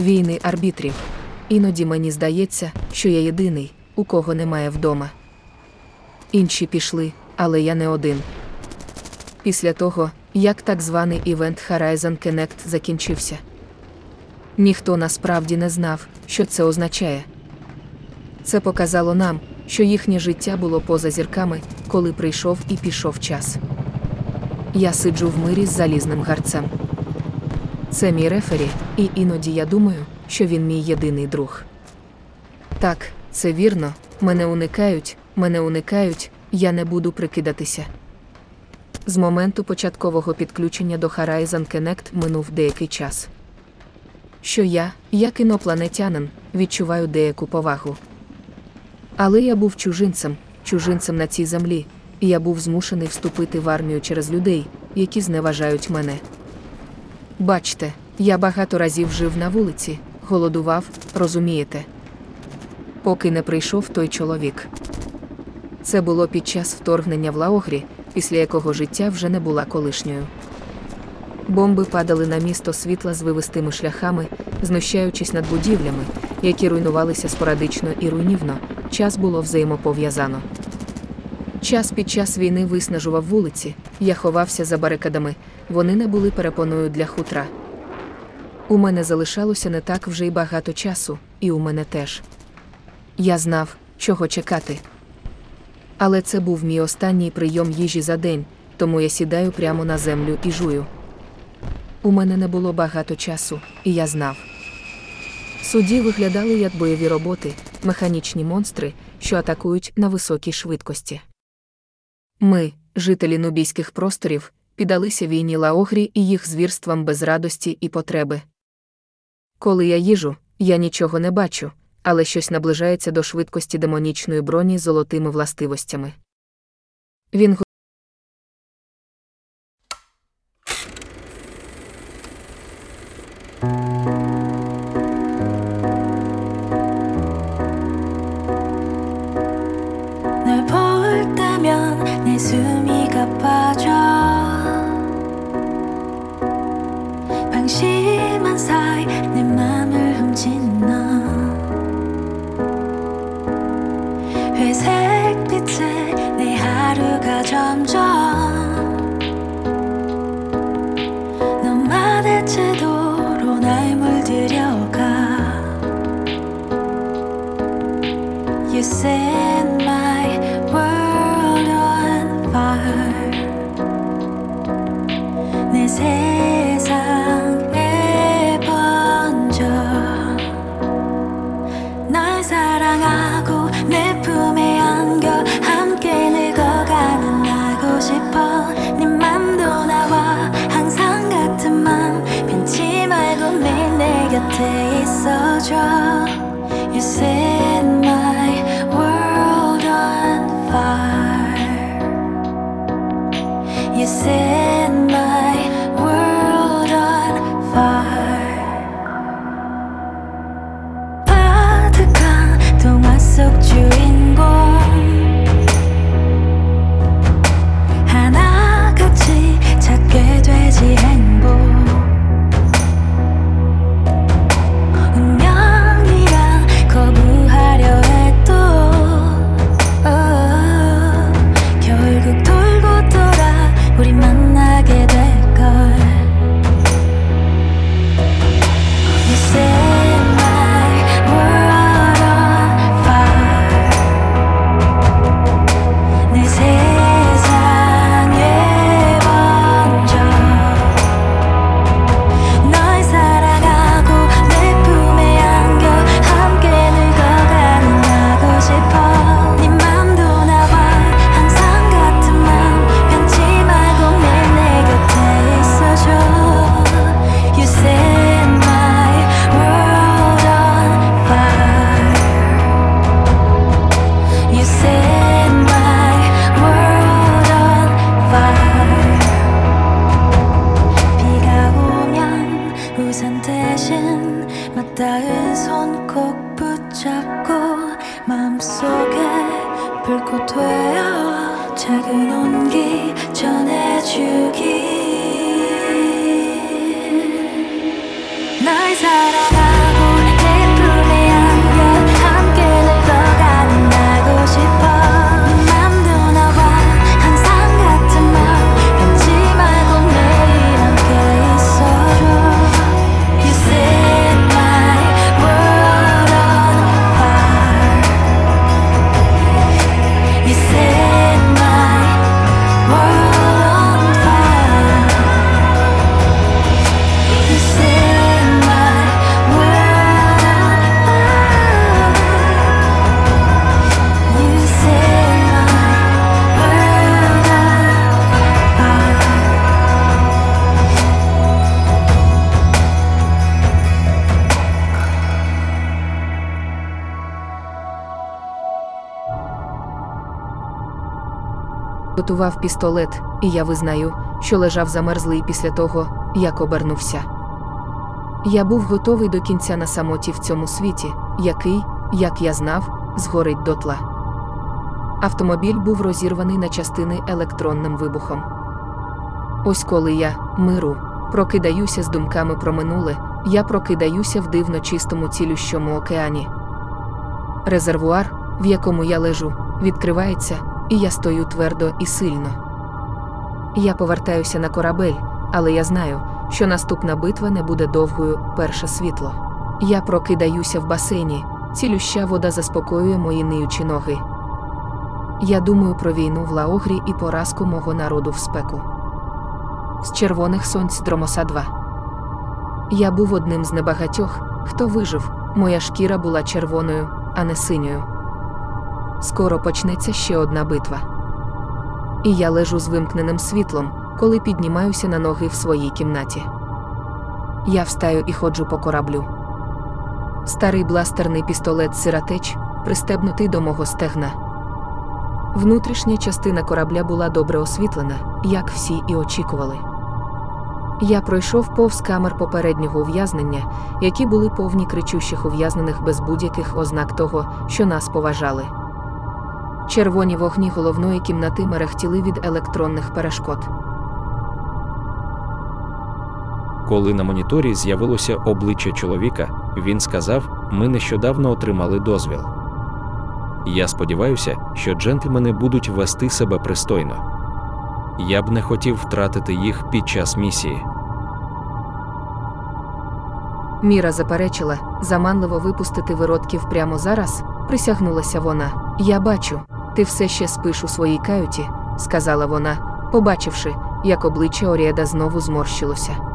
війни арбітрів. Іноді мені здається, що я єдиний, у кого немає вдома. Інші пішли, але я не один. Після того, як так званий івент Horizon Connect закінчився. Ніхто насправді не знав, що це означає. Це показало нам, що їхнє життя було поза зірками, коли прийшов і пішов час. Я сиджу в мирі з залізним гарцем. Це мій рефері, і іноді я думаю, що він мій єдиний друг. Так, це вірно, мене уникають, мене уникають, я не буду прикидатися. З моменту початкового підключення до Horizon Connect минув деякий час. Що я, як інопланетянин, відчуваю деяку повагу. Але я був чужинцем, чужинцем на цій землі, і я був змушений вступити в армію через людей, які зневажають мене. Бачте, я багато разів жив на вулиці, голодував, розумієте? Поки не прийшов той чоловік. Це було під час вторгнення в Лаогрі, після якого життя вже не була колишньою. Бомби падали на місто світла з вивистими шляхами, знущаючись над будівлями, які руйнувалися спорадично і руйнівно, час було взаємопов'язано. Час під час війни виснажував вулиці, я ховався за барикадами, вони не були перепоною для хутра. У мене залишалося не так вже й багато часу, і у мене теж. Я знав, чого чекати. Але це був мій останній прийом їжі за день, тому я сідаю прямо на землю і жую. У мене не було багато часу, і я знав. Судді виглядали як бойові роботи, механічні монстри, що атакують на високій швидкості. Ми, жителі нубійських просторів, піддалися війні Лаогрі і їх звірствам без радості і потреби. Коли я їжу, я нічого не бачу, але щось наближається до швидкості демонічної броні з золотими властивостями. Він 널 볼 때면 내 숨이 가빠져. 방심한 사이 내 맘을 훔친 너. 회색 빛에 내 하루가 점점 곁에 있어줘 You set 불꽃 되어 작은 온기 전해주기 Готував пістолет, і я визнаю, що лежав замерзлий після того, як обернувся. Я був готовий до кінця на самоті в цьому світі, який, як я знав, згорить дотла. Автомобіль був розірваний на частини електронним вибухом. Ось коли я, миру, прокидаюся з думками про минуле, я прокидаюся в дивно чистому цілющому океані. Резервуар, в якому я лежу, відкривається, і я стою твердо і сильно. Я повертаюся на корабель, але я знаю, що наступна битва не буде довгою, перше світло. Я прокидаюся в басейні, цілюща вода заспокоює мої ниючі ноги. Я думаю про війну в Лаогрі і поразку мого народу в спеку. З червоних сонць Дромоса 2. Я був одним з небагатьох, хто вижив, моя шкіра була червоною, а не синьою. Скоро почнеться ще одна битва. І я лежу з вимкненим світлом, коли піднімаюся на ноги в своїй кімнаті. Я встаю і ходжу по кораблю. Старий бластерний пістолет сиротеч, пристебнутий до мого стегна. Внутрішня частина корабля була добре освітлена, як всі і очікували. Я пройшов повз камер попереднього ув'язнення, які були повні кричущих ув'язнених без будь-яких ознак того, що нас поважали. Червоні вогні головної кімнати мерехтіли від електронних перешкод. Коли на моніторі з'явилося обличчя чоловіка, він сказав: Ми нещодавно отримали дозвіл. Я сподіваюся, що джентльмени будуть вести себе пристойно. Я б не хотів втратити їх під час місії. Міра заперечила, заманливо випустити виродків прямо зараз, присягнулася вона. Я бачу, ти все ще спиш у своїй каюті, сказала вона, побачивши, як обличчя Оріеда знову зморщилося.